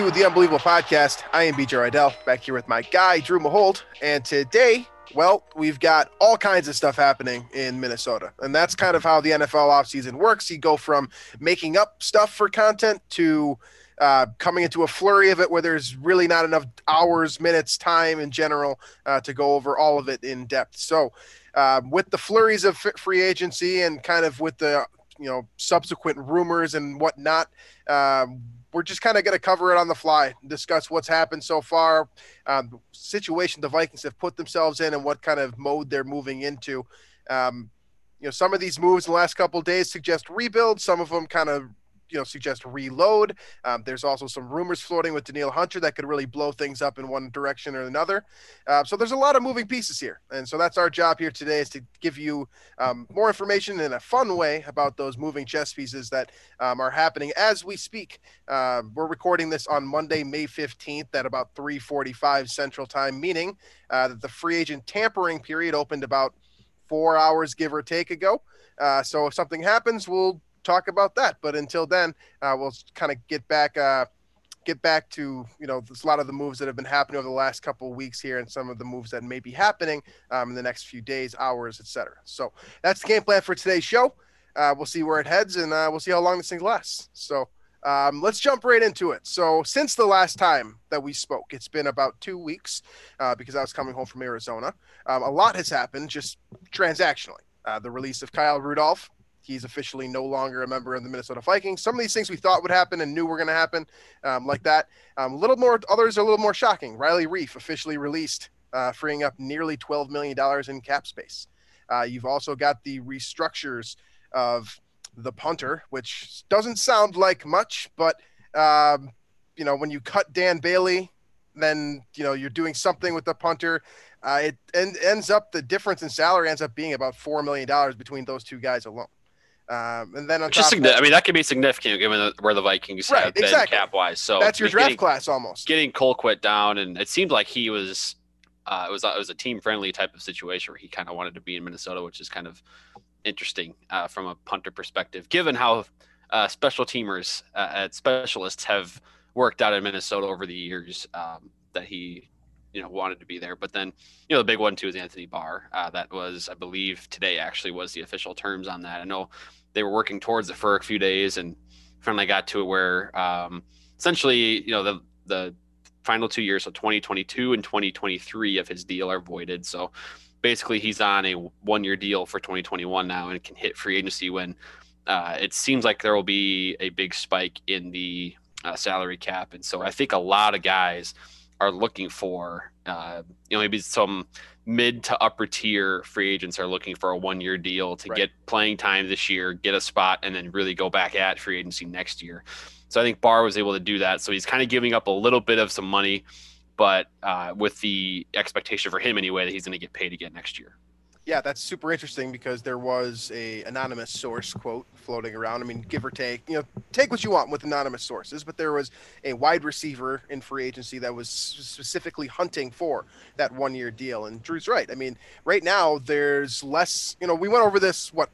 To the Unbelievable Podcast. I am BJ Rydell, back here with my guy, Drew Mahold. And today, well, we've got all kinds of stuff happening in Minnesota. And that's kind of how the NFL offseason works. You go from making up stuff for content to uh, coming into a flurry of it where there's really not enough hours, minutes, time in general uh, to go over all of it in depth. So, uh, with the flurries of free agency and kind of with the you know subsequent rumors and whatnot, um, we're just kind of going to cover it on the fly, discuss what's happened so far, um, situation the Vikings have put themselves in, and what kind of mode they're moving into. Um, you know, some of these moves in the last couple days suggest rebuild. Some of them kind of you know suggest reload. Um, there's also some rumors floating with Danielle Hunter that could really blow things up in one direction or another. Uh, so there's a lot of moving pieces here, and so that's our job here today is to give you um, more information in a fun way about those moving chess pieces that um, are happening as we speak. Uh, we're recording this on Monday, May 15th at about 3:45 Central Time, meaning uh, that the free agent tampering period opened about four hours, give or take, ago. Uh, so if something happens, we'll talk about that. But until then, uh, we'll kind of get back. Uh, get back to you know a lot of the moves that have been happening over the last couple of weeks here and some of the moves that may be happening um, in the next few days hours etc so that's the game plan for today's show. Uh, we'll see where it heads and uh, we'll see how long this thing lasts. So um, let's jump right into it. So since the last time that we spoke it's been about two weeks uh, because i was coming home from arizona. Um, a lot has happened just transactionally. Uh, the release of kyle rudolph He's officially no longer a member of the Minnesota Vikings. Some of these things we thought would happen and knew were going to happen, um, like that. Um, a little more, others are a little more shocking. Riley Reiff officially released, uh, freeing up nearly $12 million in cap space. Uh, you've also got the restructures of the punter, which doesn't sound like much, but um, you know when you cut Dan Bailey, then you know you're doing something with the punter. Uh, it ends up the difference in salary ends up being about four million dollars between those two guys alone. Um, and then on Which is top of signi- that, I mean, that could be significant given the, where the Vikings Right, have been exactly. cap wise. So that's your draft getting, class almost. Getting Colquitt down, and it seemed like he was, uh, it was it was a team friendly type of situation where he kind of wanted to be in Minnesota, which is kind of interesting uh, from a punter perspective, given how uh, special teamers uh, at specialists have worked out in Minnesota over the years. Um, that he you know wanted to be there but then you know the big one too is anthony barr uh, that was i believe today actually was the official terms on that i know they were working towards it for a few days and finally got to it where um, essentially you know the the final two years so 2022 and 2023 of his deal are voided. So basically he's on a one year deal for 2021 now and can hit free agency when uh, it seems like there will be a big spike in the uh, salary cap. And so i think a lot of guys are looking for. Uh, you know, maybe some mid to upper tier free agents are looking for a one year deal to Right. get playing time this year, get a spot, and then really go back at free agency next year. So I think Barr was able to do that. So he's kind of giving up a little bit of some money, but uh, with the expectation for him anyway that he's going to get paid again next year. Yeah, that's super interesting because there was a anonymous source quote floating around. I mean, give or take, you know, take what you want with anonymous sources, but there was a wide receiver in free agency that was specifically hunting for that one year deal. And Drew's right. I mean, right now there's less, you know, we went over this what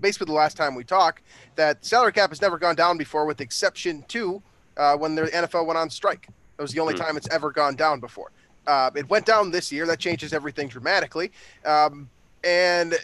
basically the last time we talked that salary cap has never gone down before with exception to uh, when the NFL went on strike. That was the only Hmm. time it's ever gone down before. Uh, it went down this year. That changes everything dramatically. Um, and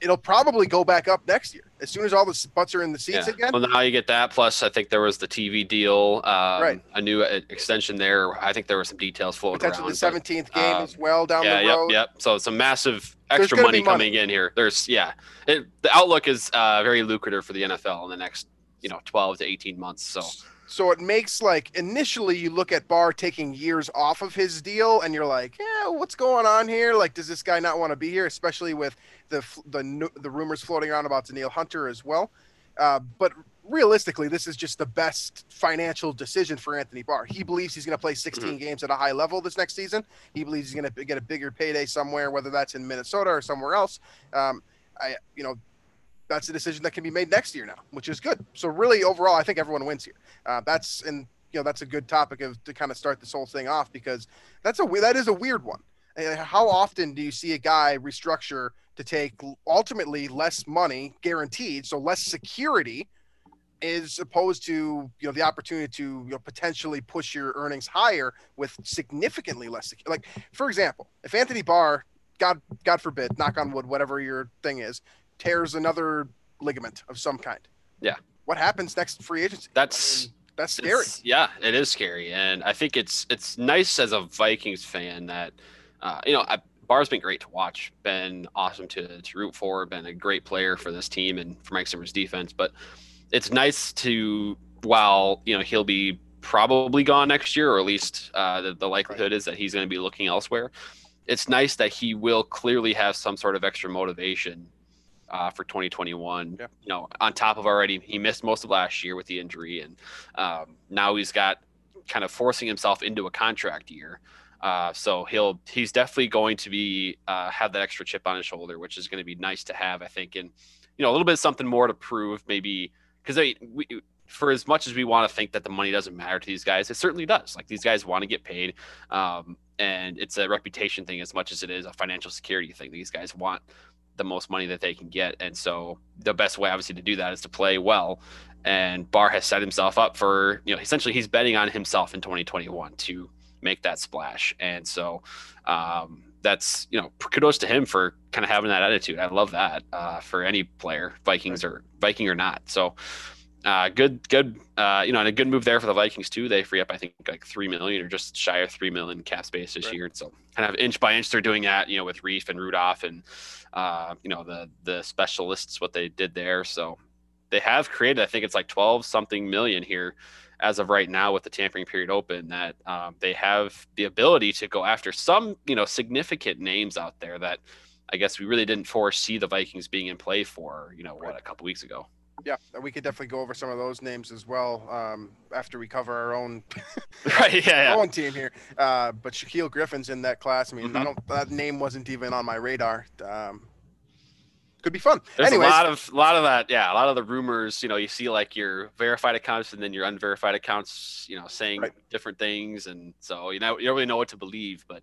it'll probably go back up next year as soon as all the butts are in the seats Yeah. again. Well, now you get that. Plus, I think there was the TV deal, um, Right. a new uh, extension there. I think there were some details floating Potentially around. the 17th game um, as well down yeah, the yep, road. yep. So some massive extra money money. coming in here. There's yeah, it, the outlook is uh, very lucrative for the NFL in the next you know 12 to 18 months. So So it makes like initially you look at Barr taking years off of his deal, and you're like, yeah, what's going on here? Like, does this guy not want to be here? Especially with the the the rumors floating around about Danielle Hunter as well. Uh, but realistically, this is just the best financial decision for Anthony Barr. He believes he's going to play 16 mm-hmm. games at a high level this next season. He believes he's going to get a bigger payday somewhere, whether that's in Minnesota or somewhere else. Um, I, you know, that's a decision that can be made next year now, which is good. So really, overall, I think everyone wins here. Uh, that's and you know that's a good topic of to kind of start this whole thing off because that's a that is a weird one. How often do you see a guy restructure to take ultimately less money guaranteed, so less security, as opposed to you know the opportunity to you know potentially push your earnings higher with significantly less. Like for example, if Anthony Barr, God God forbid, knock on wood, whatever your thing is, tears another ligament of some kind. Yeah. What happens next free agency? That's I mean, that's scary. Yeah, it is scary, and I think it's it's nice as a Vikings fan that uh, you know I, Barr's been great to watch, been awesome to to root for, been a great player for this team and for Mike Zimmer's defense. But it's nice to while you know he'll be probably gone next year, or at least uh, the, the likelihood is that he's going to be looking elsewhere. It's nice that he will clearly have some sort of extra motivation uh, for 2021. Yeah. You know, on top of already he missed most of last year with the injury, and um, now he's got kind of forcing himself into a contract year. Uh, so he'll he's definitely going to be uh, have that extra chip on his shoulder, which is going to be nice to have, I think, and you know a little bit something more to prove, maybe because for as much as we want to think that the money doesn't matter to these guys, it certainly does. Like these guys want to get paid, um, and it's a reputation thing as much as it is a financial security thing. These guys want the most money that they can get. And so the best way, obviously, to do that is to play well. And Barr has set himself up for, you know, essentially he's betting on himself in 2021 to make that splash. And so um, that's, you know, kudos to him for kind of having that attitude. I love that uh, for any player, Vikings or Viking or not. So uh, good, good, uh, you know, and a good move there for the Vikings too. They free up, I think, like three million or just shy of three million cap space this right. year. So kind of inch by inch, they're doing that, you know, with Reiff and Rudolph and uh, you know the the specialists what they did there. So they have created, I think it's like twelve something million here as of right now with the tampering period open. That um, they have the ability to go after some you know significant names out there that I guess we really didn't foresee the Vikings being in play for you know right. what a couple weeks ago. Yeah, we could definitely go over some of those names as well um, after we cover our own right, yeah, yeah. own team here. Uh, but Shaquille Griffin's in that class. I mean, mm-hmm. I don't that name wasn't even on my radar. Um, could be fun. There's Anyways. a lot of a lot of that, yeah, a lot of the rumors. You know, you see like your verified accounts and then your unverified accounts. You know, saying right. different things, and so you know you don't really know what to believe. But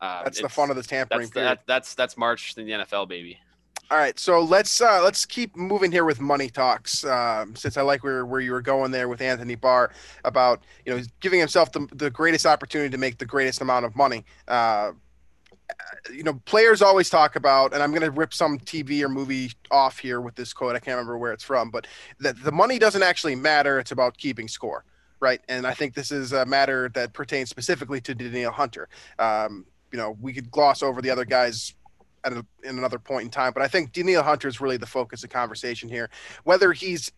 uh, that's the fun of the tampering. That's, that, that's that's March in the NFL, baby. All right, so let's uh, let's keep moving here with money talks. Um, since I like where, where you were going there with Anthony Barr about you know giving himself the, the greatest opportunity to make the greatest amount of money. Uh, you know, players always talk about, and I'm going to rip some TV or movie off here with this quote. I can't remember where it's from, but that the money doesn't actually matter. It's about keeping score, right? And I think this is a matter that pertains specifically to Danielle Hunter. Um, you know, we could gloss over the other guys at a, in another point in time. But I think Danielle Hunter is really the focus of conversation here. Whether he's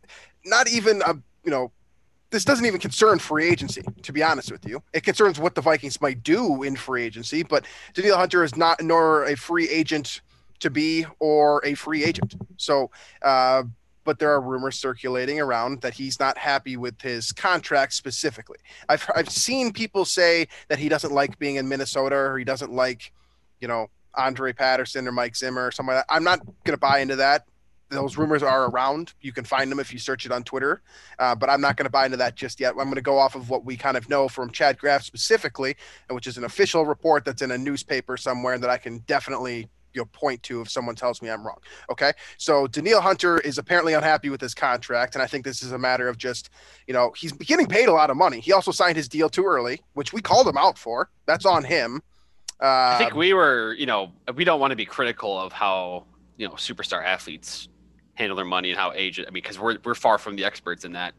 not even a you know this doesn't even concern free agency, to be honest with you. It concerns what the Vikings might do in free agency, but Danielle Hunter is not nor a free agent to be or a free agent. So, uh, but there are rumors circulating around that he's not happy with his contract specifically. I've I've seen people say that he doesn't like being in Minnesota or he doesn't like, you know, Andre Patterson or Mike Zimmer or something like I'm not going to buy into that. Those rumors are around. You can find them if you search it on Twitter, uh, but I'm not going to buy into that just yet. I'm going to go off of what we kind of know from Chad Graff specifically, which is an official report that's in a newspaper somewhere that I can definitely you know, point to if someone tells me I'm wrong. Okay. So Danielle Hunter is apparently unhappy with his contract. And I think this is a matter of just, you know, he's getting paid a lot of money. He also signed his deal too early, which we called him out for. That's on him. I think um, we were, you know, we don't want to be critical of how you know superstar athletes handle their money and how age. I mean, because we're we're far from the experts in that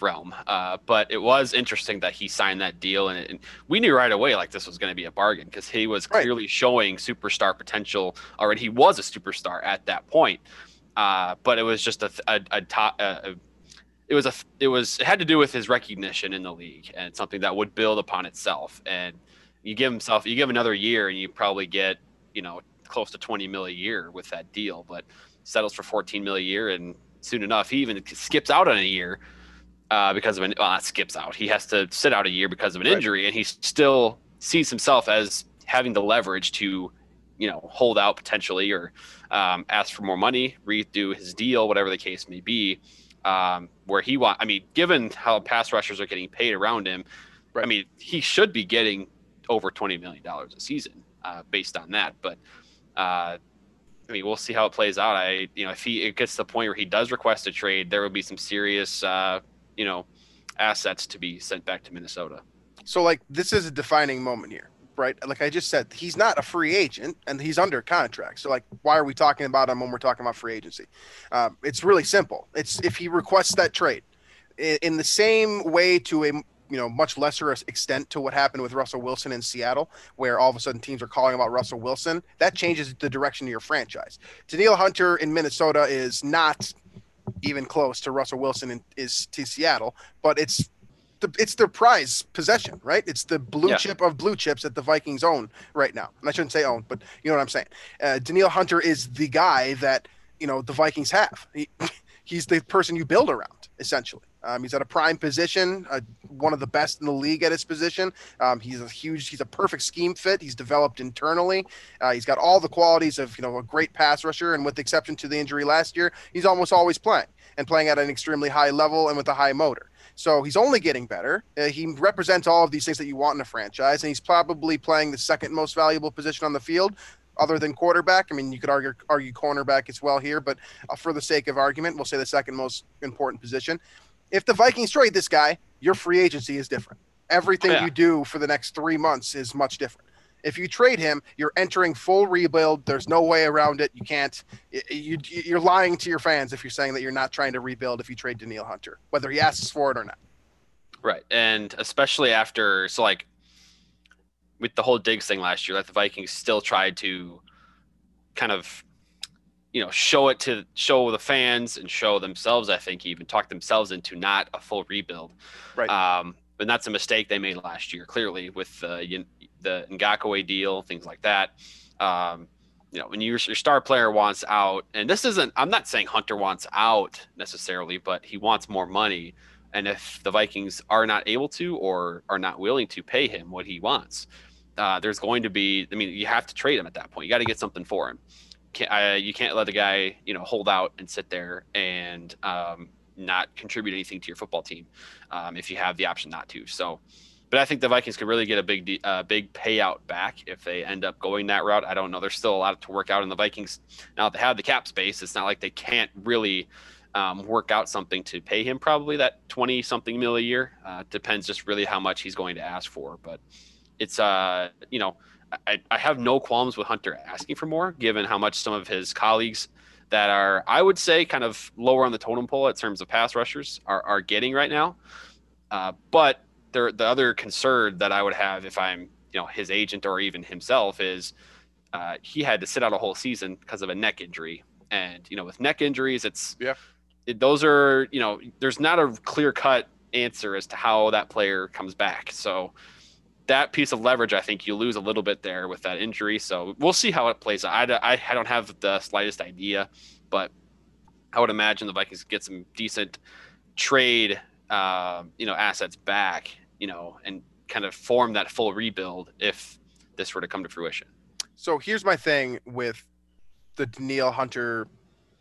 realm. Uh, but it was interesting that he signed that deal, and, it, and we knew right away like this was going to be a bargain because he was clearly right. showing superstar potential already. He was a superstar at that point, uh, but it was just a a, a, a, a it was a it was it had to do with his recognition in the league and something that would build upon itself. And you give himself you give another year and you probably get you know close to 20 mil a year with that deal, but settles for 14 mil a year and soon enough he even skips out on a year uh, because of an well, not skips out. He has to sit out a year because of an injury, and he still sees himself as having the leverage to you know hold out potentially or um, ask for more money, redo his deal, whatever the case may be um, where he want. I mean, given how pass rushers are getting paid around him, right. I mean, he should be getting over twenty million dollars a season uh, based on that. But uh, I mean, we'll see how it plays out. I, you know, if he it gets to the point where he does request a trade, there will be some serious, uh, you know, assets to be sent back to Minnesota. So, like, this is a defining moment here right? Like I just said, he's not a free agent and he's under contract. So like, why are we talking about him when we're talking about free agency? Um, it's really simple. It's if he requests that trade in the same way to a you know much lesser extent to what happened with Russell Wilson in Seattle, where all of a sudden teams are calling about Russell Wilson. That changes the direction of your franchise. Danielle Hunter in Minnesota is not even close to Russell Wilson in, is to Seattle, but it's the it's their prize possession, right? It's the blue yeah. chip of blue chips that the Vikings own right now. And I shouldn't say own, but you know what I'm saying. Uh, Hunter is the guy that you know the Vikings have. He, he's the person you build around essentially. Um, he's at a prime position, uh, one of the best in the league at his position. Um, he's a huge, he's a perfect scheme fit. He's developed internally. Uh, he's got all the qualities of you know a great pass rusher, and with the exception to the injury last year, he's almost always playing and playing at an extremely high level and with a high motor. So he's only getting better. Uh, he represents all of these things that you want in a franchise, and he's probably playing the second most valuable position on the field, other than quarterback. I mean, you could argue argue cornerback as well here, but uh, for the sake of argument, we'll say the second most important position. If the Vikings trade this guy, your free agency is different. Everything yeah. you do for the next three months is much different. If you trade him, you're entering full rebuild. There's no way around it. You can't. You, you're lying to your fans if you're saying that you're not trying to rebuild if you trade Danielle Hunter, whether he asks for it or not. Right, and especially after so like with the whole Diggs thing last year, that the Vikings still tried to kind of you know show it to show the fans and show themselves. I think even talk themselves into not a full rebuild. Right. Um, and that's a mistake they made last year, clearly with uh, the Ngakoue deal, things like that. Um, you know, when your, your star player wants out, and this isn't, I'm not saying Hunter wants out necessarily, but he wants more money. And if the Vikings are not able to or are not willing to pay him what he wants, uh, there's going to be, I mean, you have to trade him at that point. You got to get something for him. Can't, uh, you can't let the guy, you know, hold out and sit there and um, not contribute anything to your football team um, if you have the option not to. So, but I think the Vikings could really get a big uh, big payout back if they end up going that route. I don't know. There's still a lot to work out in the Vikings. Now they have the cap space. It's not like they can't really um, work out something to pay him probably that 20 something mil a year. Uh, depends just really how much he's going to ask for. But it's, uh, you know, I, I have no qualms with Hunter asking for more, given how much some of his colleagues that are, I would say, kind of lower on the totem pole in terms of pass rushers are, are getting right now. Uh, but the the other concern that I would have if I'm you know his agent or even himself is uh, he had to sit out a whole season because of a neck injury, and you know with neck injuries, it's yeah, it, those are you know there's not a clear cut answer as to how that player comes back. So that piece of leverage, I think you lose a little bit there with that injury. So we'll see how it plays out. I, I don't have the slightest idea, but I would imagine the Vikings get some decent trade, uh, you know, assets back you know, and kind of form that full rebuild if this were to come to fruition. So here's my thing with the Danielle Hunter,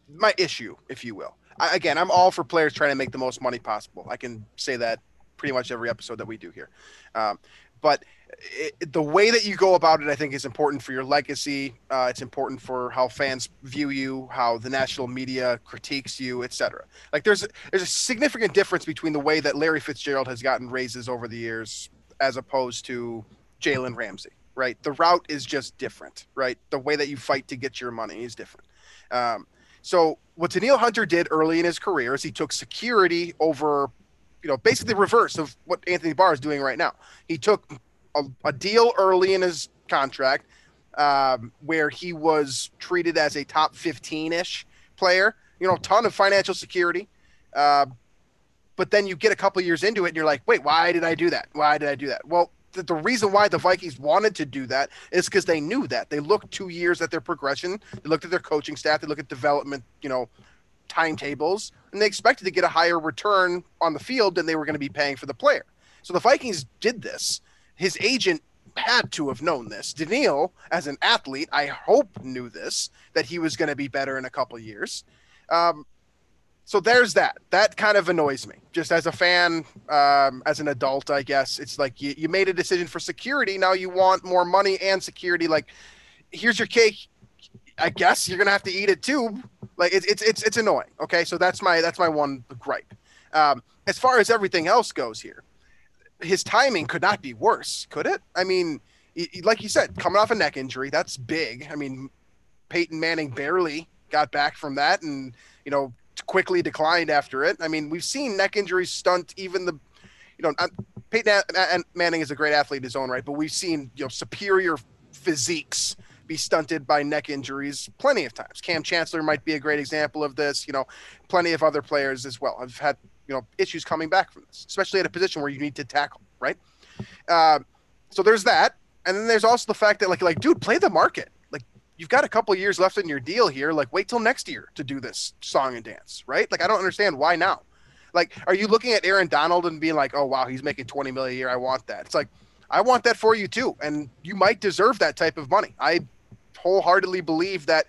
my issue, if you will. I, again, I'm all for players trying to make the most money possible. I can say that pretty much every episode that we do here. Um, but it, the way that you go about it, I think, is important for your legacy. Uh, it's important for how fans view you, how the national media critiques you, etc. Like there's there's a significant difference between the way that Larry Fitzgerald has gotten raises over the years, as opposed to Jalen Ramsey. Right, the route is just different. Right, the way that you fight to get your money is different. Um, so what Danielle Hunter did early in his career is he took security over you know, basically reverse of what Anthony Barr is doing right now. He took a, a deal early in his contract um, where he was treated as a top 15 ish player, you know, ton of financial security. Uh, but then you get a couple years into it and you're like, wait, why did I do that? Why did I do that? Well, the, the reason why the Vikings wanted to do that is because they knew that. They looked two years at their progression, they looked at their coaching staff, they looked at development, you know, timetables, and they expected to get a higher return on the field than they were going to be paying for the player. So the Vikings did this. His agent had to have known this. Danielle, as an athlete, I hope knew this that he was going to be better in a couple years. Um, so there's that. That kind of annoys me. Just as a fan, um, as an adult, I guess it's like you, you made a decision for security. Now you want more money and security. Like, here's your cake. I guess you're gonna have to eat it too. Like it's it's it's it's annoying. Okay, so that's my that's my one gripe. Um, as far as everything else goes here, his timing could not be worse, could it? I mean, like you said, coming off a neck injury, that's big. I mean, Peyton Manning barely got back from that, and you know quickly declined after it. I mean, we've seen neck injuries stunt even the, you know, um, Peyton uh, uh, Manning is a great athlete in his own right, but we've seen you know superior physiques be stunted by neck injuries plenty of times. Kam Chancellor might be a great example of this. You know, plenty of other players as well have had you know issues coming back from this, especially at a position where you need to tackle, right? Uh, so there's that, and then there's also the fact that like like dude, play the market. Like you've got a couple years left in your deal here. Like wait till next year to do this song and dance, right? Like I don't understand why now. Like, are you looking at Aaron Donald and being like, oh wow, he's making 20 million a year. I want that. It's like I want that for you too, and you might deserve that type of money. I wholeheartedly believe that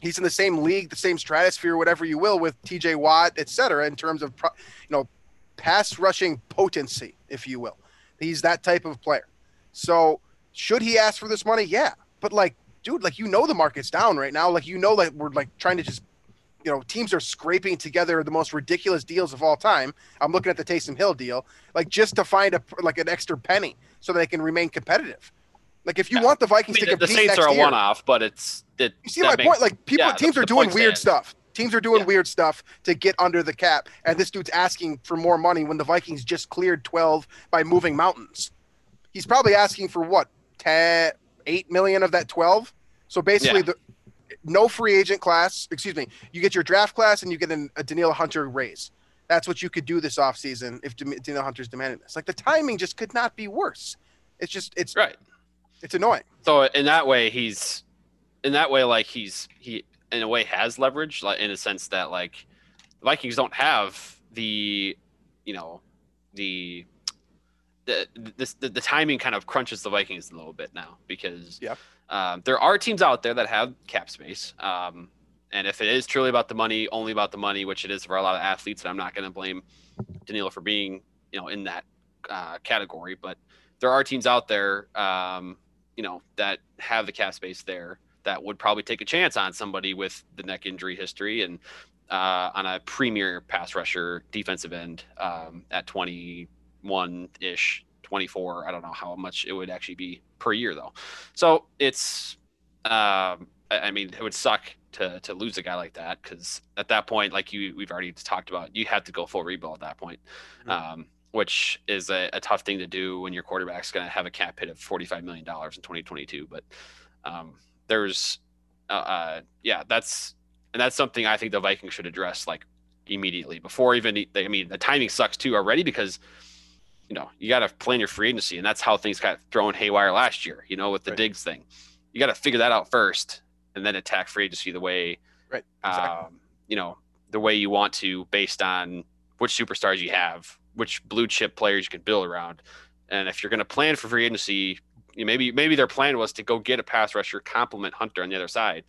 he's in the same league, the same stratosphere, whatever you will, with T.J. Watt, et cetera, in terms of you know pass rushing potency, if you will. He's that type of player. So should he ask for this money? Yeah, but like, dude, like you know the market's down right now. Like you know that we're like trying to just you know, teams are scraping together the most ridiculous deals of all time. I'm looking at the Taysom Hill deal, like just to find a like an extra penny so they can remain competitive. Like if you yeah. want the Vikings I mean, to compete, the Saints are a year, one-off, but it's it, you see my makes, point. Like people, yeah, teams the, are the doing weird stuff. Teams are doing Yeah. weird stuff to get under the cap, and this dude's asking for more money when the Vikings just cleared 12 by moving mountains. He's probably asking for what 10, 8 million of that 12. So basically, the no free agent class. Excuse me. You get your draft class, and you get an, a Danielle Hunter raise. That's what you could do this offseason if Dan- Danielle Hunter's demanding this. Like the timing just could not be worse. It's just it's right. it's annoying. So in that way, he's in that way like he's he in a way has leverage, like in a sense that like the Vikings don't have the you know the the this the, the timing kind of crunches the Vikings a little bit now because Yep. Um, there are teams out there that have cap space. Um, and if it is truly about the money, only about the money, which it is for a lot of athletes, and I'm not going to blame Danilo for being, you know, in that uh, category, but there are teams out there, um, you know, that have the cap space there that would probably take a chance on somebody with the neck injury history and uh, on a premier pass rusher defensive end um, at 21 ish, 24. I don't know how much it would actually be per year though. So it's, um, I, I mean, it would suck to to lose a guy like that because at that point, like you we've already talked about, you have to go full rebuild at that point. Um, which is a, a tough thing to do when your quarterback's going to have a cap hit of $45 million in 2022. But um, there's, uh, uh, yeah, that's, and that's something I think the Vikings should address like immediately before even, I mean, the timing sucks too already because, you know, you got to plan your free agency and that's how things got thrown haywire last year, you know, with the Right. Diggs thing. You got to figure that out first and then attack free agency the way, Right. Exactly. um, you know, the way you want to based on which superstars you have, which blue chip players you can build around. And if you're going to plan for free agency, you maybe maybe their plan was to go get a pass rusher, complement Hunter on the other side.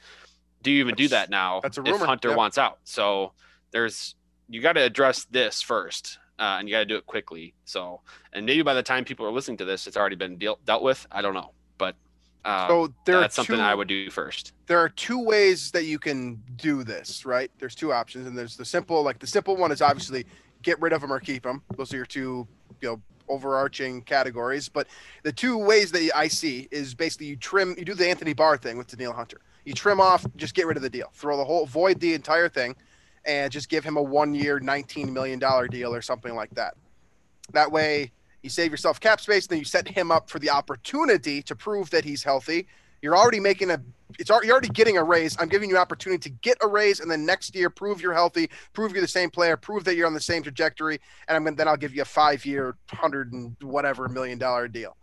Do you even do that now? that's a rumor. if Hunter yeah. wants out. So there's you got to address this first, uh, and you got to do it quickly. So and maybe by the time people are listening to this, it's already been deal- dealt with. I don't know, but um, So that's something two, I would do first. there are two ways that you can do this, right? There's two options, and there's the simple, like the simple one is obviously get rid of them or keep them. Those are your two, you know, overarching categories. But the two ways that I see is basically you trim, you do the Anthony Barr thing with Danielle Hunter. You trim off, just get rid of the deal, throw the whole, void the entire thing, and just give him a one-year, nineteen million dollar deal or something like that. That way, you save yourself cap space, and then you set him up for the opportunity to prove that he's healthy. You're already making a it's already, you're already getting a raise. I'm giving you opportunity to get a raise, and then next year prove you're healthy, prove you're the same player, prove that you're on the same trajectory, and I'm gonna, then I'll give you a five year, hundred and whatever million dollar deal.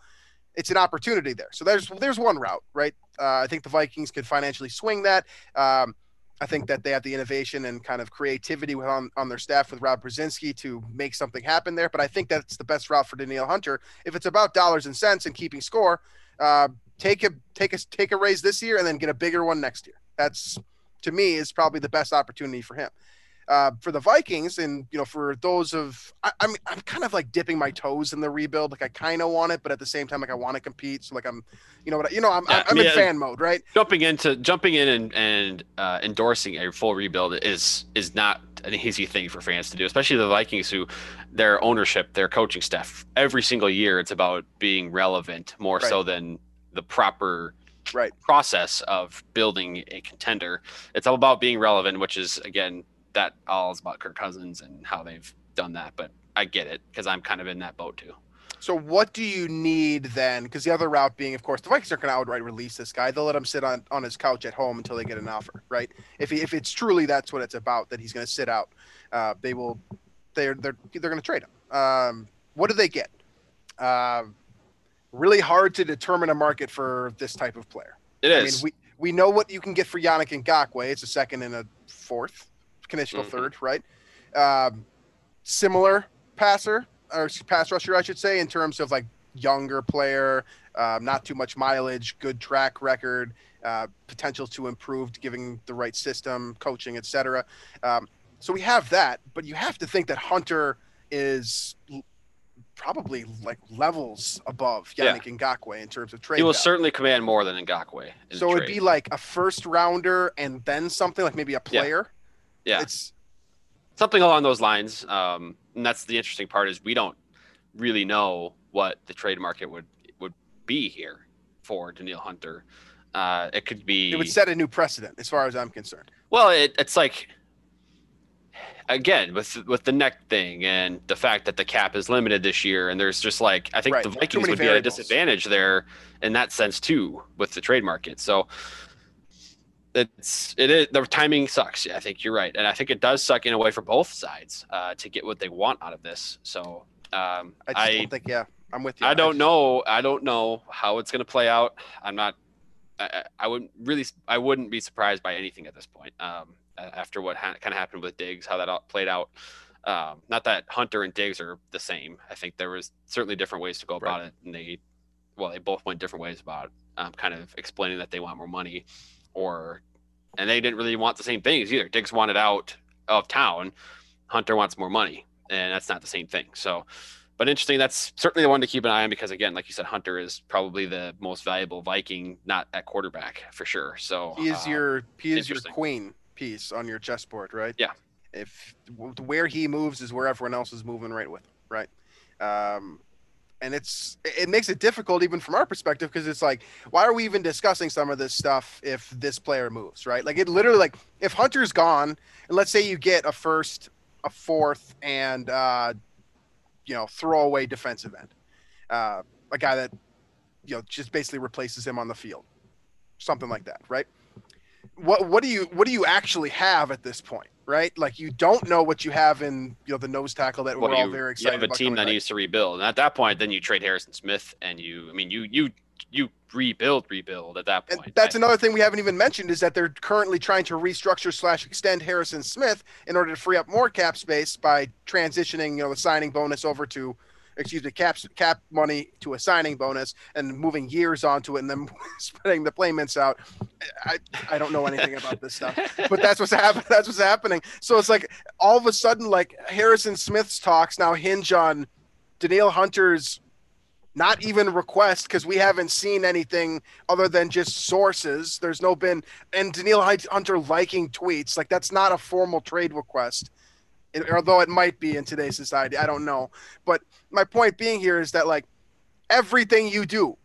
It's an opportunity there. So there's there's one route, right? Uh, I think the Vikings could financially swing that. Um, I think that they have the innovation and kind of creativity on, on their staff with Rob Brzezinski to make something happen there. But I think that's the best route for Danielle Hunter. If it's about dollars and cents and keeping score, uh, take a take a take a raise this year and then get a bigger one next year. That's to me is probably the best opportunity for him uh, for the Vikings, and you know, for those of, I, I'm I'm kind of like dipping my toes in the rebuild. Like I kind of want it, but at the same time, like I want to compete. So like I'm, you know what, you know, I'm yeah, I'm in fan mode, right? Jumping into jumping in and and uh, endorsing a full rebuild is is not an easy thing for fans to do, especially the Vikings, who their ownership, their coaching staff, every single year, it's about being relevant more right. so than the proper right process of building a contender. It's all about being relevant, which is again that all is about Kirk Cousins and how they've done that. But I get it because I'm kind of in that boat too. So what do you need then? Because the other route being, of course, the Vikings aren't going to outright release this guy. They'll let him sit on, on his couch at home until they get an offer, right? If he, if it's truly that's what it's about, that he's going to sit out, uh, they will, they're they're they're going to trade him. Um, what do they get? Uh, really hard to determine a market for this type of player. It is. I mean, we we know what you can get for Yannick Ngakoue. It's a second and a fourth conditional mm-hmm. third, right? Um, similar passer or pass rusher, I should say, in terms of like younger player, um, not too much mileage, good track record, uh, potential to improve, giving the right system, coaching, etc. Um, so we have that, but you have to think that Hunter is probably like levels above Yannick yeah. Ngakoue in terms of trade. He will value. certainly command more than Ngakoue. So it'd be like a first rounder and then something like maybe a player. Yeah. Yeah, it's something along those lines. Um, and that's the interesting part is we don't really know what the trade market would would be here for Danielle Hunter. Uh, it could be. It would set a new precedent, as far as I'm concerned. Well, it, it's like again with with the neck thing and the fact that the cap is limited this year, and there's just like I think right. the Vikings would variables. be at a disadvantage there in that sense too with the trade market. So it's it is the timing sucks. Yeah, I think you're right, and I think it does suck in a way for both sides uh, to get what they want out of this. So um, I, I don't think yeah, I'm with you. I don't know. I don't know how it's going to play out. I'm not. I, I wouldn't really. I wouldn't be surprised by anything at this point. Um, after what ha- kind of happened with Diggs, how that all played out. Um, not that Hunter and Diggs are the same. I think there was certainly different ways to go about right. it, and they, well, they both went different ways about. Um, kind of explaining that they want more money or and they didn't really want the same things either. Diggs wanted out of town. Hunter wants more money, and that's not the same thing. So, but interesting. That's certainly the one to keep an eye on because, again, like you said, Hunter is probably the most valuable Viking, not at quarterback for sure. So he is uh, your he is your queen piece on your chessboard, right? Yeah. If where he moves is where everyone else is moving right with, him, right? Um, and it's it makes it difficult even from our perspective because it's like why are we even discussing some of this stuff if this player moves right? Like it literally like if hunter's gone and let's say you get a first a fourth and uh you know throwaway defensive end uh a guy that you know just basically replaces him on the field something like that right? What what do you what do you actually have at this point right? Like you don't know what you have in you know the nose tackle that well, we're you, all very excited. You have a team that needs to rebuild, and at that point, then you trade Harrison Smith, and you, I mean, you you you rebuild, rebuild at that point. And that's another thing we haven't even mentioned is that they're currently trying to restructure slash extend Harrison Smith in order to free up more cap space by transitioning you know the signing bonus over to excuse me, cap cap money to a signing bonus and moving years onto it and then spreading the payments out. I, I don't know anything about this stuff, but that's what's happening. That's what's happening. So it's like all of a sudden, like Harrison Smith's talks now hinge on Danielle Hunter's not even request because we haven't seen anything other than just sources. There's no been and Danielle Hunter liking tweets like that's not a formal trade request although it might be in today's society. I don't know. But my point being here is that like everything you do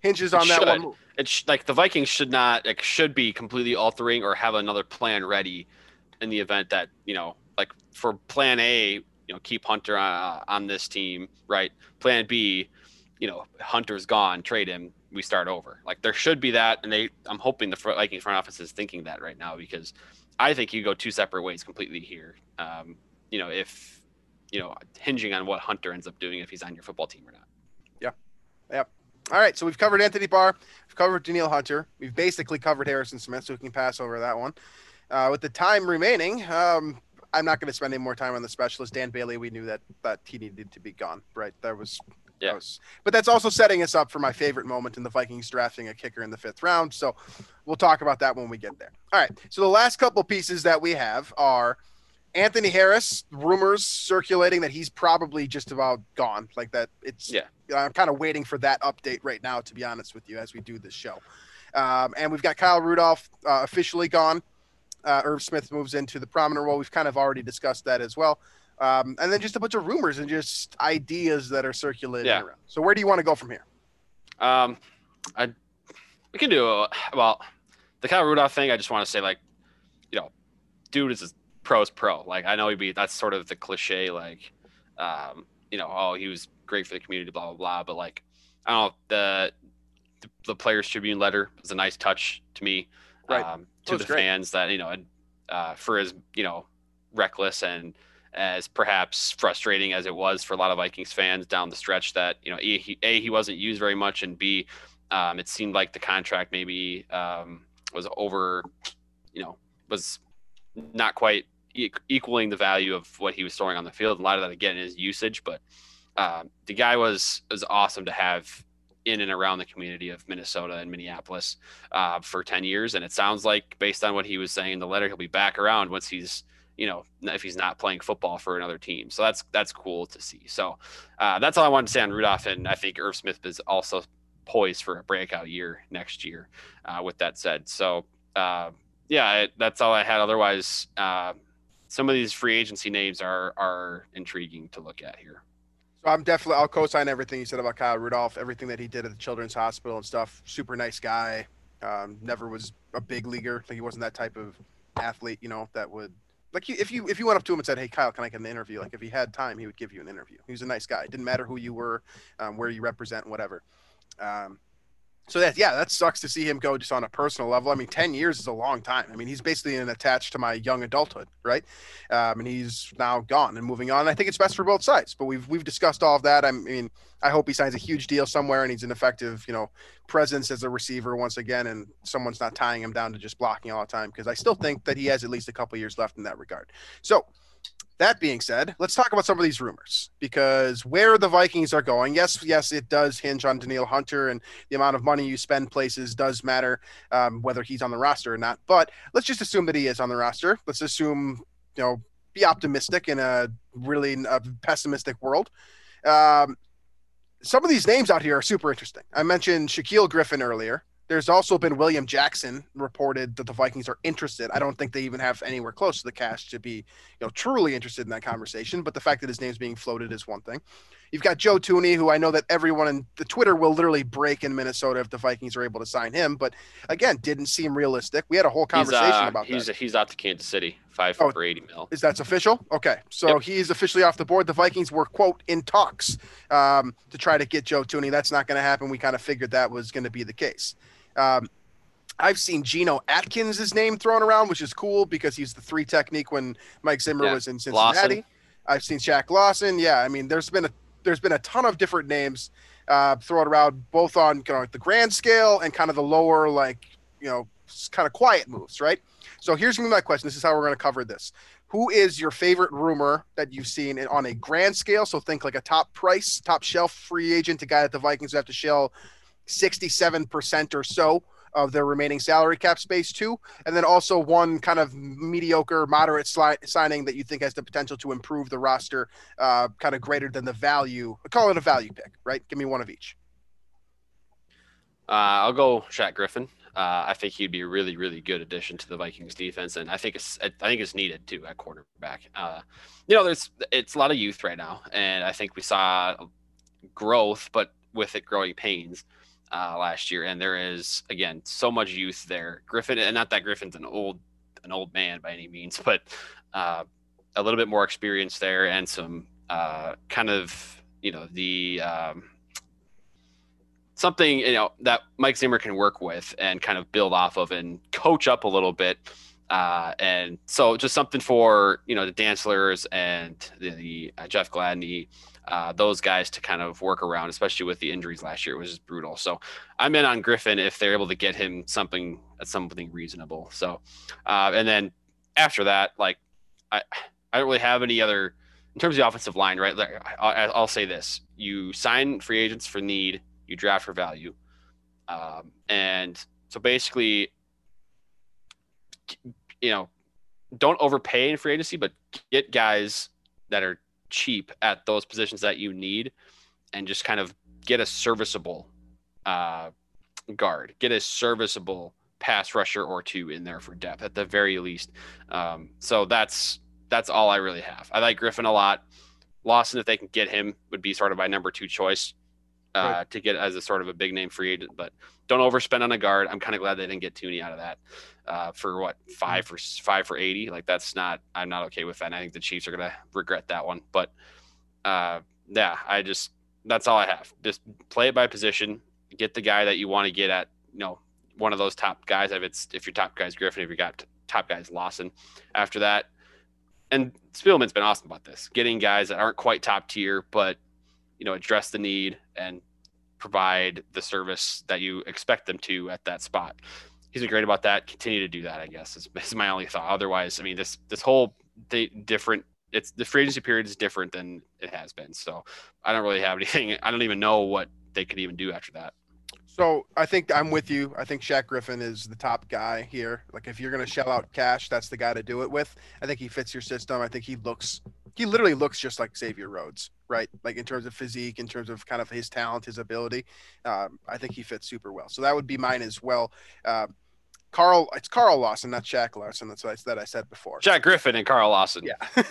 hinges on that one move. It's like the Vikings should not like should be completely altering or have another plan ready in the event that you know like for Plan A, you know, keep Hunter on, uh, on this team, right? Plan B, you know, Hunter's gone, trade him. we start over. Like there should be that, and they I'm hoping the Vikings front office is thinking that right now because I think you go two separate ways completely here. Um, you know, if you know, hinging on what Hunter ends up doing if he's on your football team or not. Yeah. Yep. All right, so we've covered Anthony Barr, we've covered Danielle Hunter, we've basically covered Harrison Smith, so we can pass over that one. Uh, with the time remaining, um, I'm not going to spend any more time on the specialist. Dan Bailey, we knew that that he needed to be gone, right? That was yeah. That was, but that's also setting us up for my favorite moment in the Vikings drafting a kicker in the fifth round. So we'll talk about that when we get there. All right. So the last couple pieces that we have are Anthony Harris. Rumors circulating that he's probably just about gone. Like that. It's yeah. I'm kind of waiting for that update right now, to be honest with you, as we do this show. Um, and we've got Kyle Rudolph uh, officially gone. Uh, Irv Smith moves into the prominent role. We've kind of already discussed that as well. Um, and then just a bunch of rumors and just ideas that are circulating Yeah. around. So where do you want to go from here? Um, I we can do uh, well. The Kyle Rudolph thing, I just want to say, like, you know, dude is a pro's pro. Like, I know he'd be that's sort of the cliche, like, um, you know, oh, he was great for the community, blah blah blah. But like, I don't know the the, the Players Tribune letter was a nice touch to me, Right. um, to the great. fans that you know, and, uh, for as you know, reckless and as perhaps frustrating as it was for a lot of Vikings fans down the stretch that you know a he, a, he wasn't used very much and b um, it seemed like the contract maybe um, was over you know was not quite equaling the value of what he was throwing on the field. A lot of that again is usage but um, the guy was was awesome to have in and around the community of Minnesota and Minneapolis uh, for 10 years. And it sounds like based on what he was saying in the letter he'll be back around once he's you know if he's not playing football for another team. So that's that's cool to see. So uh, that's all i wanted to say on rudolph and i think irv smith is also poised for a breakout year next year uh, with that said. So uh, yeah that's all i had. Otherwise uh, some of these free agency names are are intriguing to look at here So I'm definitely I'll co-sign everything you said about Kyle Rudolph, everything that he did at the Children's Hospital and stuff. Super nice guy. Um, never was a big leaguer. Like he wasn't that type of athlete, you know, that would like if you if you went up to him and said, "Hey, Kyle, can I get an interview?" Like if he had time, he would give you an interview. He was a nice guy. It didn't matter who you were, um, where you represent, whatever. Um, so that yeah, that sucks to see him go just on a personal level. I mean, ten years is a long time. I mean, he's basically an attached to my young adulthood, right? Um, and he's now gone and moving on. I think it's best for both sides. But we've we've discussed all of that. I mean, I hope he signs a huge deal somewhere and he's an effective, you know, presence as a receiver once again, and someone's not tying him down to just blocking all the time because I still think that he has at least a couple years left in that regard. So. That being said, let's talk about some of these rumors because where the Vikings are going, yes, yes, it does hinge on Danielle Hunter and the amount of money you spend places does matter, um, whether he's on the roster or not. But let's just assume that he is on the roster. Let's assume, you know, be optimistic in a really uh pessimistic world. Um, some of these names out here are super interesting. I mentioned Shaquille Griffin earlier. There's also been William Jackson reported that the Vikings are interested. I don't think they even have anywhere close to the cash to be, you know, truly interested in that conversation. But the fact that his name's being floated is one thing. You've got Joe Thuney, who I know that everyone in the Twitter will literally break in Minnesota if the Vikings are able to sign him. But again, didn't seem realistic. We had a whole he's, conversation uh, about he's, that. he's out to kansas city five Oh. for 80 mil Is that's official? Okay, so Yep. he's officially off the board. The Vikings were quote in talks um, to try to get Joe Thuney. That's not going to happen. We kind of figured that was going to be the case. Um, I've seen Geno Atkins' name thrown around, which is cool because he's the three technique when Mike Zimmer Yeah. was in Cincinnati. Lawson. I've seen Shaq Lawson. Yeah, I mean, there's been a there's been a ton of different names uh, thrown around, both on kind of the grand scale and kind of the lower, like you know, kind of quiet moves, right? So here's gonna be my question. This is how we're going to cover this. Who is your favorite rumor that you've seen on a grand scale? So think like a top price, top shelf free agent, a guy that the Vikings have to shell 67% or so of their remaining salary cap space too, And then also one kind of mediocre, moderate sli- signing that you think has the potential to improve the roster uh, kind of greater than the value. Call it a value pick, right? Give me one of each. Uh, I'll go Shaq Griffin. Uh, I think he'd be a really, really good addition to the Vikings defense, and I think it's I think it's needed too at quarterback. Uh, you know, there's it's a lot of youth right now, and I think we saw growth, but with it growing pains uh, last year. And there is again so much youth there. Griffin, and not that Griffin's an old an old man by any means, but uh, a little bit more experience there, and some uh, kind of you know the um, something you know that Mike Zimmer can work with and kind of build off of and coach up a little bit. Uh, and so just something for you know the Dantzlers and the, the uh, Jeff Gladney, uh, those guys to kind of work around, especially with the injuries last year, it was just brutal. So I'm in on Griffin if they're able to get him something something reasonable. So uh, and then after that, like I I don't really have any other in terms of the offensive line, right? Like, I, I'll say this: you sign free agents for need, you draft for value, um, and so basically you know, don't overpay in free agency, but get guys that are cheap at those positions that you need, and just kind of get a serviceable uh, guard, get a serviceable pass rusher or two in there for depth at the very least. Um, so that's that's all I really have. I like Griffin a lot. Lawson, if they can get him, would be sort of my number two choice uh, right. to get as a sort of a big name free agent. But don't overspend on a guard. I'm kind of glad they didn't get Thuney out of that uh, for what five mm. for five for eighty. Like that's not. I'm not okay with that. And I think the Chiefs are gonna regret that one. But uh, yeah, I just that's all I have. Just play it by position. Get the guy that you want to get at. You know, one of those top guys. If it's if your top guy's Griffin, if you got top guys Lawson. After that, and Spielman's been awesome about this, getting guys that aren't quite top tier, but you know address the need and provide the service that you expect them to at that spot. He's been great about that. Continue to do that, I guess. Is, is my only thought. Otherwise, I mean, this this whole different. It's the free agency period is different than it has been. So I don't really have anything. I don't even know what they could even do after that. So I think I'm with you. I think Shaq Griffin is the top guy here. Like if you're gonna shell out cash, that's the guy to do it with. I think he fits your system. I think he looks he literally looks just like Xavier Rhodes, right? Like in terms of physique, in terms of kind of his talent, his ability. Um, I think he fits super well. So that would be mine as well. Uh, Carl, it's Carl Lawson, not Shaq Lawson. That's what I, that I said before. Shaq Griffin and Carl Lawson. Yeah.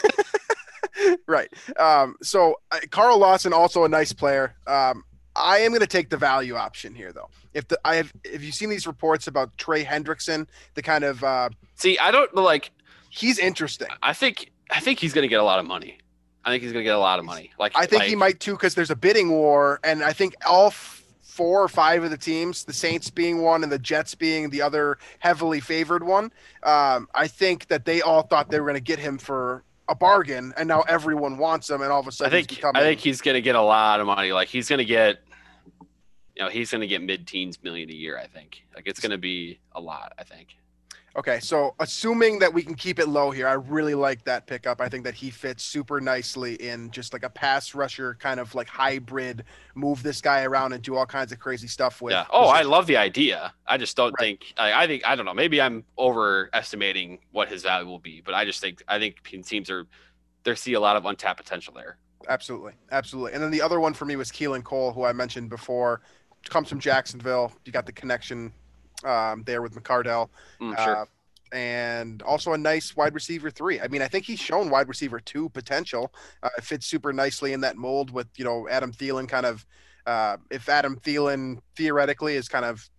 right. Um, so uh, Carl Lawson, also a nice player. Um, I am going to take the value option here, though. If the I have, if you've seen these reports about Trey Hendrickson, the kind of uh, see, I don't like. He's interesting. I think I think he's going to get a lot of money. I think he's going to get a lot of money. Like I think like, he might too, because there's a bidding war, and I think all four or five of the teams, the Saints being one and the Jets being the other heavily favored one, um, I think that they all thought they were going to get him for a bargain, and now everyone wants him, and all of a sudden, I think. I think he's going to get a lot of money. Like he's going to get you know, he's going to get mid-teens million a year. I think. Like it's going to be a lot. I think. Okay, so assuming that we can keep it low here, I really like that pickup. I think that he fits super nicely in just like a pass rusher kind of like hybrid, move this guy around and do all kinds of crazy stuff with. Yeah. Oh, I love the idea. I just don't right. think. I, I, think I don't know. Maybe I'm overestimating what his value will be, but I just think I think teams are there see a lot of untapped potential there. Absolutely, absolutely. And then the other one for me was Keelan Cole, who I mentioned before comes from Jacksonville. You got the connection um, there with McCardell. Mm, sure. Uh, and also a nice wide receiver three. I mean, I think he's shown wide receiver two potential. Uh, it fits super nicely in that mold with, you know, Adam Thielen kind of, uh, if Adam Thielen theoretically is kind of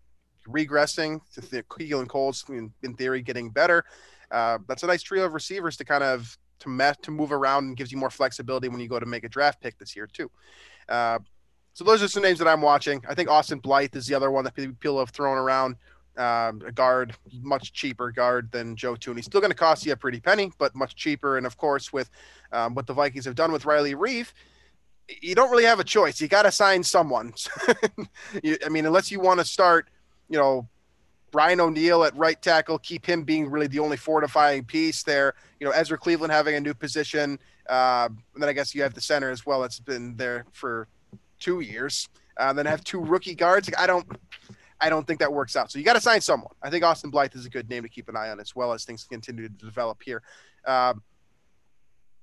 regressing, to the Keelan Cole's in, in theory getting better. Uh, that's a nice trio of receivers to kind of to met to move around and gives you more flexibility when you go to make a draft pick this year too. Uh, so those are some names that I'm watching. I think Austin Blythe is the other one that people have thrown around. Um, a guard, much cheaper guard than Joe Thuney. Still going to cost you a pretty penny, but much cheaper. And of course, with um, what the Vikings have done with Riley Reiff, you don't really have a choice. You got to sign someone. you, I mean, unless you want to start, you know, Brian O'Neill at right tackle, keep him being really the only fortifying piece there. You know, Ezra Cleveland having a new position. Uh, and then I guess you have the center as well. That's been there for two years, uh, then have two rookie guards. I don't, I don't think that works out. So you got to sign someone. I think Austin Blythe is a good name to keep an eye on as well as things continue to develop here. Um,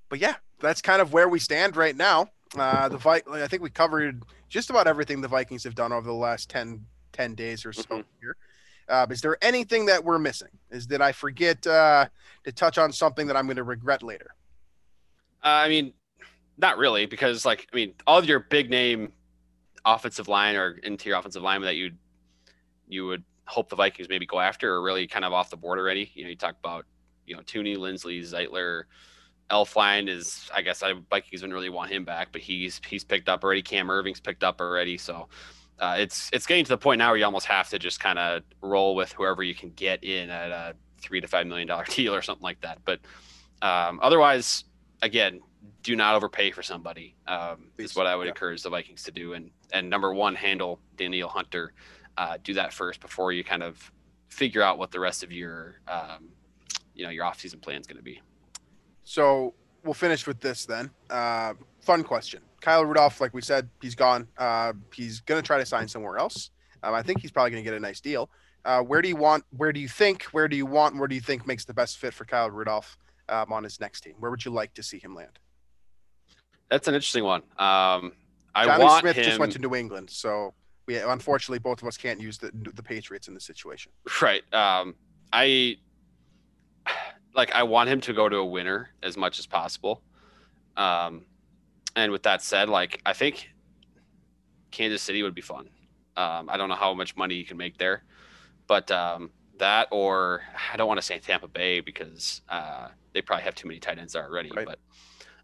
but yeah, that's kind of where we stand right now. Uh, the Vi- I think we covered just about everything the Vikings have done over the last 10, 10 days or so mm-hmm. here. Uh, is there anything that we're missing? Is that I forget uh, to touch on something that I'm going to regret later? Uh, I mean, not really, because like I mean, all of your big name offensive line or interior offensive linemen that you you would hope the Vikings maybe go after are really kind of off the board already. You know, you talk about you know Thuney, Linsley, Zeitler, Elflein is I guess I Vikings wouldn't really want him back, but he's he's picked up already. Cam Erving's picked up already, so uh, it's it's getting to the point now where you almost have to just kind of roll with whoever you can get in at a three to five million dollar deal or something like that. But um, otherwise, again, do not overpay for somebody. Um, is what I would yeah. encourage the Vikings to do. And and number one, handle Danielle Hunter. Uh, do that first before you kind of figure out what the rest of your um, you know your offseason plan is going to be. So we'll finish with this then. Uh, fun question. Kyle Rudolph, like we said, he's gone. Uh, he's going to try to sign somewhere else. Um, I think he's probably going to get a nice deal. Uh, where do you want? Where do you think? Where do you want? Where do you think makes the best fit for Kyle Rudolph um, on his next team? Where would you like to see him land? That's an interesting one. Um, I Jonnu want Smith him. just went to New England, so we unfortunately both of us can't use the the Patriots in this situation. Right. Um, I like. I want him to go to a winner as much as possible. Um, and with that said, like I think Kansas City would be fun. Um, I don't know how much money you can make there, but um, that or I don't want to say Tampa Bay because uh, they probably have too many tight ends already. Right. But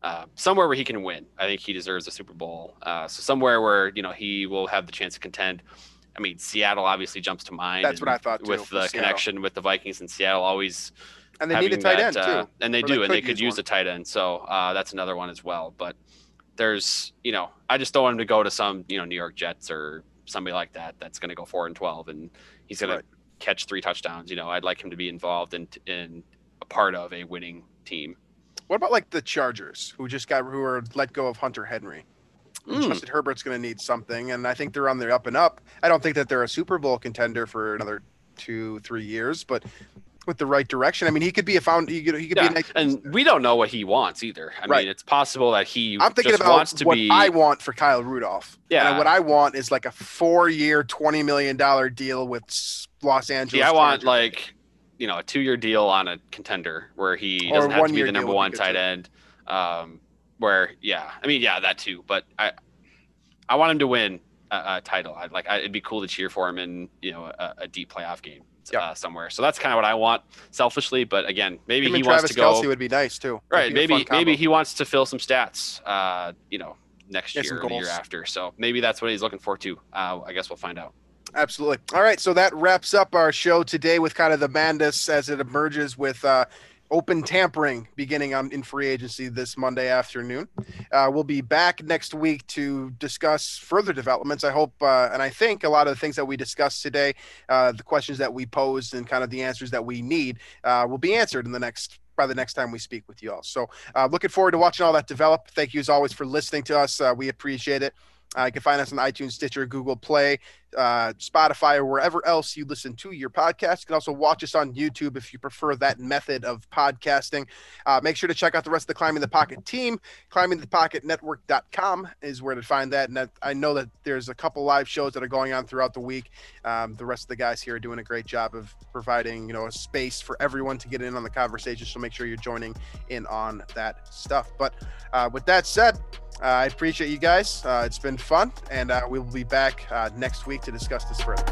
uh, somewhere where he can win, I think he deserves a Super Bowl. Uh, so somewhere where you know he will have the chance to contend. I mean, Seattle obviously jumps to mind. That's what I thought, too, With the Seattle. connection with the Vikings and Seattle, always And they need a tight that, end uh, too. and they do, they and they could use a tight end. So uh, that's another one as well. But there's, you know, I just don't want him to go to some, you know, New York Jets or somebody like that that's going to go four and twelve, and he's going Right. to catch three touchdowns. You know, I'd like him to be involved in in a part of a winning team. What about like the Chargers, who just got who are let go of Hunter Henry? Mm. Justin Herbert's going to need something, and I think they're on the up and up. I don't think that they're a Super Bowl contender for another two, three years, but with the right direction, I mean, he could be a found. He could, he could Yeah, be nice. and we don't know what he wants either. I Right. mean, it's possible that he I'm thinking about wants to what be. I want for Kyle Rudolph. Yeah. and what I want is like a four-year, twenty million dollar deal with Los Angeles. See, I want Chargers. like you know a two-year deal on a contender where he doesn't have to be the number one tight end. Um, where yeah, I mean yeah, that too. But I I want him to win a, a title. I'd like I, it'd be cool to cheer for him in you know a, a deep playoff game Yeah. uh, somewhere. So that's kind of what I want selfishly. But again, maybe him he wants Travis to go Kelce would be nice too. right. That'd be a Maybe maybe he wants to fill some stats. Uh, you know. Next Get year or the year after, so maybe that's what he's looking for too. Uh, I guess we'll find out. Absolutely. All right, so that wraps up our show today with kind of the madness as it emerges with uh, open tampering beginning on in free agency this Monday afternoon. Uh, we'll be back next week to discuss further developments. I hope uh, and I think a lot of the things that we discussed today, uh, the questions that we posed, and kind of the answers that we need uh, will be answered in the next by the next time we speak with you all. So, uh, looking forward to watching all that develop. Thank you as always for listening to us. Uh, we appreciate it. Uh, you can find us on iTunes, Stitcher, Google Play, uh, Spotify, or wherever else you listen to your podcast. You can also watch us on YouTube if you prefer that method of podcasting. Uh, make sure to check out the rest of the Climbing the Pocket team. ClimbingThePocketNetwork.com is where to find that. And that, I know that there's a couple live shows that are going on throughout the week. Um, the rest of the guys here are doing a great job of providing, you know, a space for everyone to get in on the conversation. So make sure you're joining in on that stuff. But uh, with that said, I appreciate you guys. Uh, it's been fun, and uh, we will be back uh, next week to discuss this further.